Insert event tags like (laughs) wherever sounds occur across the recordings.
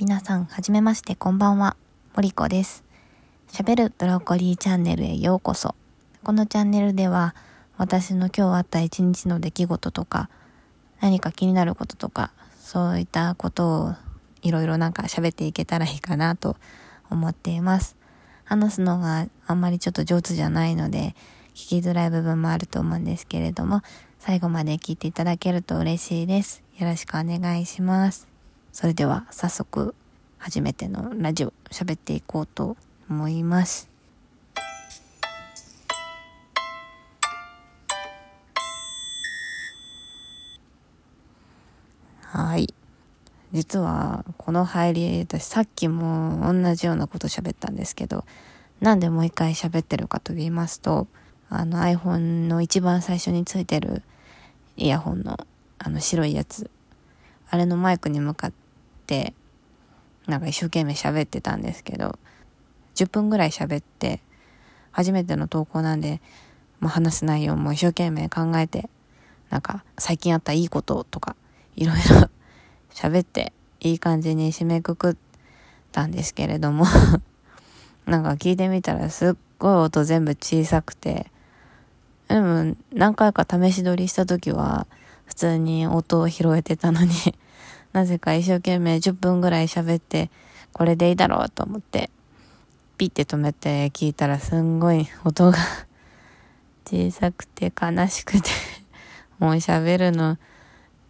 皆さん、はじめまして、こんばんは。森子です。喋るブロッコリーチャンネルへようこそ。このチャンネルでは、私の今日あった一日の出来事とか、何か気になることとか、そういったことをいろいろなんか喋っていけたらいいかなと思っています。話すのがあんまりちょっと上手じゃないので、聞きづらい部分もあると思うんですけれども、最後まで聞いていただけると嬉しいです。よろしくお願いします。それでは早速初めてのラジオ喋っていこうと思います。はい。実はこの入り私さっきも同じようなこと喋ったんですけどなんでもう一回喋ってるかと言いますとあの iPhone の一番最初についてるイヤホンのあの白いやつあれのマイクに向かってなんか一生懸命喋ってたんですけど10分ぐらい喋って初めての投稿なんで、まあ、話す内容も一生懸命考えてなんか最近あったいいこととかいろいろ (laughs) 喋っていい感じに締めくくったんですけれども (laughs) なんか聞いてみたらすっごい音全部小さくてでも何回か試し撮りした時は普通に音を拾えてたのになぜか一生懸命10分ぐらい喋って、これでいいだろうと思って、ピッて止めて聞いたらすんごい音が (laughs) 小さくて悲しくて (laughs) もう喋るの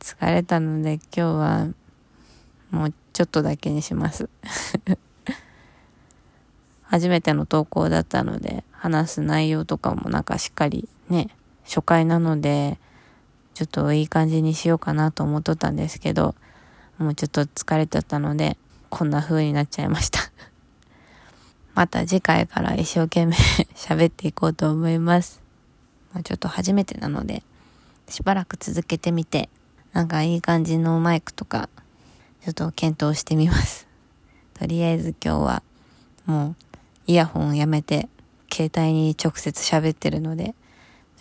疲れたので今日はもうちょっとだけにします。(laughs) 初めての投稿だったので話す内容とかもなんかしっかりね、初回なのでちょっといい感じにしようかなと思っとったんですけど、もうちょっと疲れちゃったので、こんな風になっちゃいました (laughs) また次回から一生懸命 (laughs) 喋っていこうと思います。まあ、ちょっと初めてなので、しばらく続けてみて、なんかいい感じのマイクとか、ちょっと検討してみます。(laughs) とりあえず今日は、もう、イヤホンをやめて、携帯に直接喋ってるので、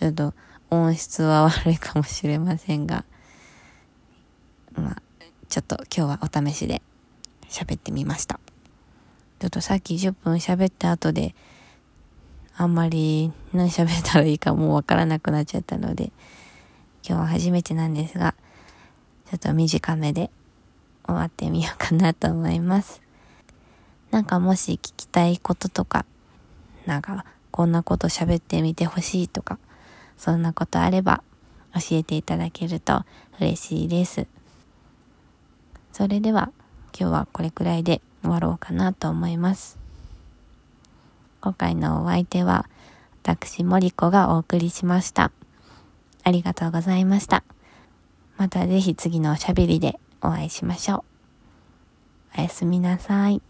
ちょっと音質は悪いかもしれませんが、まあ、ちょっと今日はお試しで喋ってみました。ちょっとさっき10分喋った後で、あんまり何喋ったらいいかもうわからなくなっちゃったので、今日は初めてなんですが、ちょっと短めで終わってみようかなと思います。なんかもし聞きたいこととか、なんかこんなこと喋ってみてほしいとか、そんなことあれば教えていただけると嬉しいです。それでは今日はこれくらいで終わろうかなと思います。今回のお相手は私森子がお送りしました。ありがとうございました。またぜひ次のおしゃべりでお会いしましょう。おやすみなさい。